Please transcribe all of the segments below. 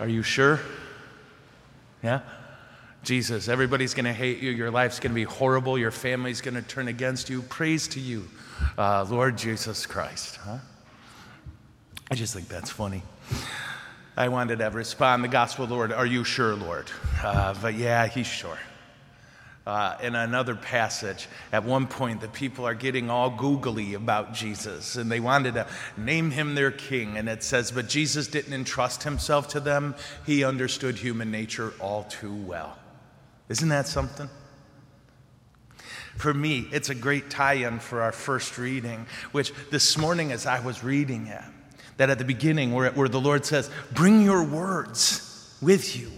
Are you sure? Yeah? Jesus, everybody's going to hate you. Your life's going to be horrible. Your family's going to turn against you. Praise to you, uh, Lord Jesus Christ. Huh? I just think that's funny. I wanted to respond, the gospel, Lord, are you sure, Lord? Uh, but yeah, he's sure. Uh, in another passage, at one point, the people are getting all googly about Jesus and they wanted to name him their king. And it says, But Jesus didn't entrust himself to them, he understood human nature all too well. Isn't that something? For me, it's a great tie in for our first reading, which this morning, as I was reading it, that at the beginning, where, where the Lord says, Bring your words with you,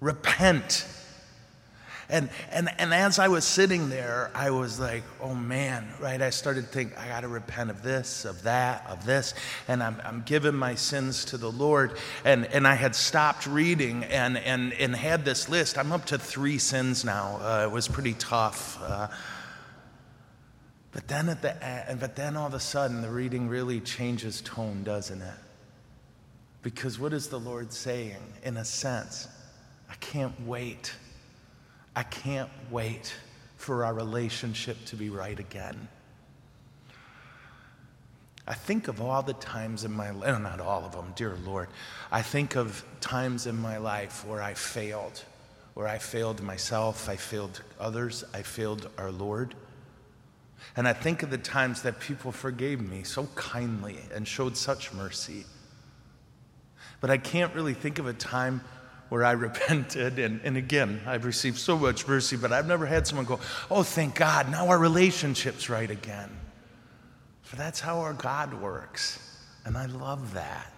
repent. And, and, and as I was sitting there, I was like, oh man, right? I started to think, I got to repent of this, of that, of this. And I'm, I'm giving my sins to the Lord. And, and I had stopped reading and, and, and had this list. I'm up to three sins now. Uh, it was pretty tough. Uh, but then at the end, but then all of a sudden the reading really changes tone, doesn't it? Because what is the Lord saying in a sense? I can't wait. I can't wait for our relationship to be right again. I think of all the times in my life, not all of them, dear Lord. I think of times in my life where I failed, where I failed myself, I failed others, I failed our Lord. And I think of the times that people forgave me so kindly and showed such mercy. But I can't really think of a time where I repented. And, and again, I've received so much mercy, but I've never had someone go, Oh, thank God, now our relationship's right again. For that's how our God works. And I love that.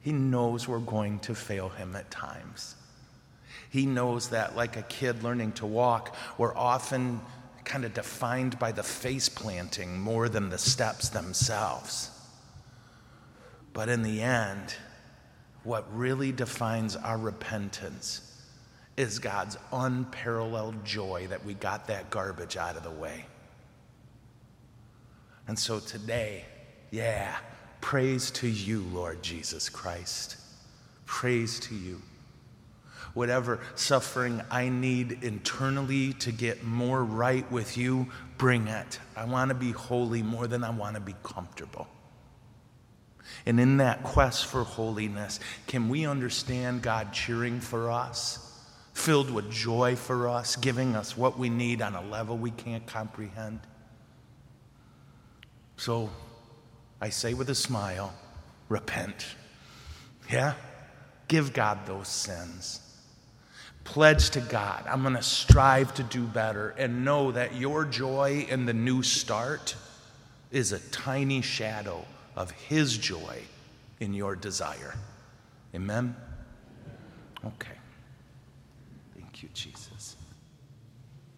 He knows we're going to fail him at times. He knows that, like a kid learning to walk, we're often kind of defined by the face planting more than the steps themselves. But in the end, what really defines our repentance is God's unparalleled joy that we got that garbage out of the way. And so today, yeah, praise to you, Lord Jesus Christ. Praise to you whatever suffering I need internally to get more right with you, bring it. I want to be holy more than I want to be comfortable. And in that quest for holiness, can we understand God cheering for us, filled with joy for us, giving us what we need on a level we can't comprehend? So I say with a smile, repent. Yeah? Give God those sins pledge to God, I'm going to strive to do better, and know that your joy in the new start is a tiny shadow of His joy in your desire. Amen? Okay. Thank you, Jesus.